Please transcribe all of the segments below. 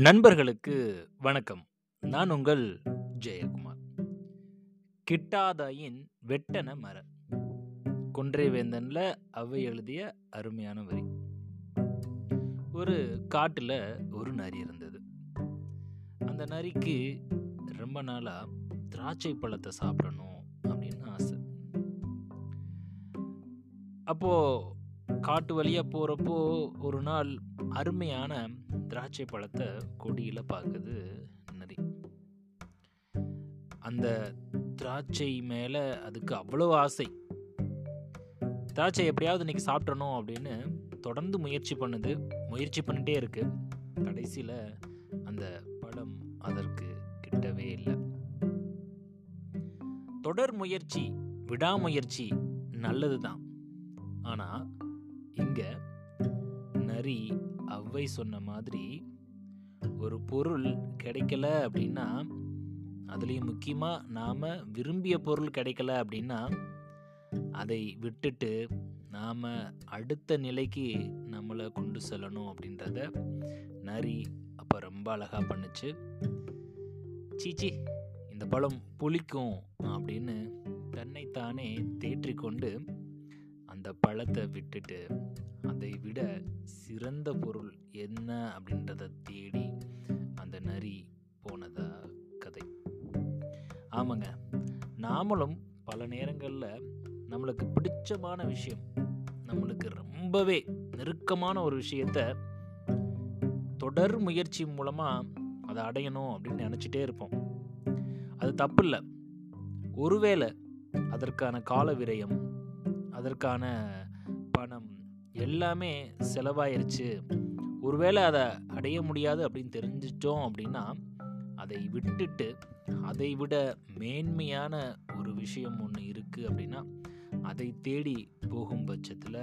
நண்பர்களுக்கு வணக்கம். நான் உங்கள் ஜெயக்குமார். கிட்டாதாயின் வெட்டன மர. கொன்றை வேந்தன்ல அவை எழுதிய அருமையான வரி. ஒரு காட்டுல ஒரு நரி இருந்தது. அந்த நரிக்கு ரொம்ப நாளா திராட்சை பழத்தை சாப்பிடணும் அப்படின்னு ஆசை. அப்போ காட்டு வழியா போறப்போ ஒரு நாள் அருமையான திராட்சை பழத்தை கொடியில் பார்க்குது நரி. அந்த திராட்சை மேலே அதுக்கு அவ்வளோ ஆசை. திராட்சை எப்படியாவது இன்றைக்கி சாப்பிட்றணும் அப்படின்னு தொடர்ந்து முயற்சி பண்ணுது முயற்சி பண்ணிட்டே இருக்குது கடைசியில் அந்த பழம் அதற்கு கிட்டவே இல்லை. தொடர் முயற்சி விடாமுயற்சி நல்லது தான் ஆனால் இங்கே நரி அவ்வை சொன்ன மாதிரி ஒரு பொருள் கிடைக்கல அப்படின்னா அதுலேயும் முக்கியமாக நாம் விரும்பிய பொருள் கிடைக்கல அப்படின்னா அதை விட்டுட்டு நாம் அடுத்த நிலைக்கு நம்மளை கொண்டு செல்லணும் அப்படின்றத நரி அப்போ ரொம்ப அழகாக பண்ணுச்சு. சீச்சி இந்த பழம் புளிக்கும் அப்படின்னு தன்னைத்தானே தேற்றிக்கொண்டு அந்த பழத்தை விட்டுட்டு அதை விட சிறந்த பொருள் என்ன அப்படின்றத தேடி அந்த நரி போனதா கதை. ஆமாங்க. நாமளும் பல நேரங்களில் நம்மளுக்கு பிடிச்சமான விஷயம் நம்மளுக்கு ரொம்பவே நெருக்கமான ஒரு விஷயத்த தொடர் முயற்சி மூலமாக அதை அடையணும் அப்படின்னு நினச்சிட்டே இருப்போம். அது தப்பு இல்லை ஒருவேளை அதற்கான கால விரயம் அதற்கான பணம் எல்லாமே செலவாயிருச்சு. ஒருவேளை அதை அடைய முடியாது அப்படின்னு தெரிஞ்சிட்டோம் அப்படின்னா அதை விட்டுட்டு அதை விட மேன்மையான ஒரு விஷயம் ஒன்று இருக்குது அப்படின்னா அதை தேடி போகும் பட்சத்தில்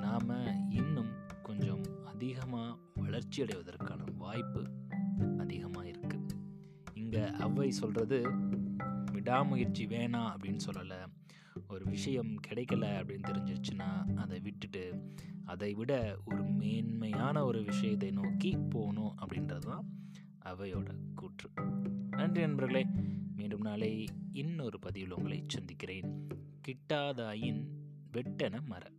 நாம் இன்னும் கொஞ்சம் அதிகமாக வளர்ச்சி அடைவதற்கான வாய்ப்பு அதிகமாக இருக்குது இங்கே அவ்வை சொல்கிறது விடாமுயற்சி வேணாம் அப்படின்னு சொல்லலை. ஒரு விஷயம் கிடைக்கல அப்படின்னு தெரிஞ்சிருச்சுன்னா அதை விட்டுட்டு அதை விட ஒரு மேன்மையான ஒரு விஷயத்தை நோக்கி போகணும் அப்படின்றது தான் அவையோட கூற்று. நன்றி நண்பர்களே மீண்டும் நாளை இன்னொரு பதிவில் உங்களை சந்திக்கிறேன். கிட்டாதாயின் வெட்டென மர.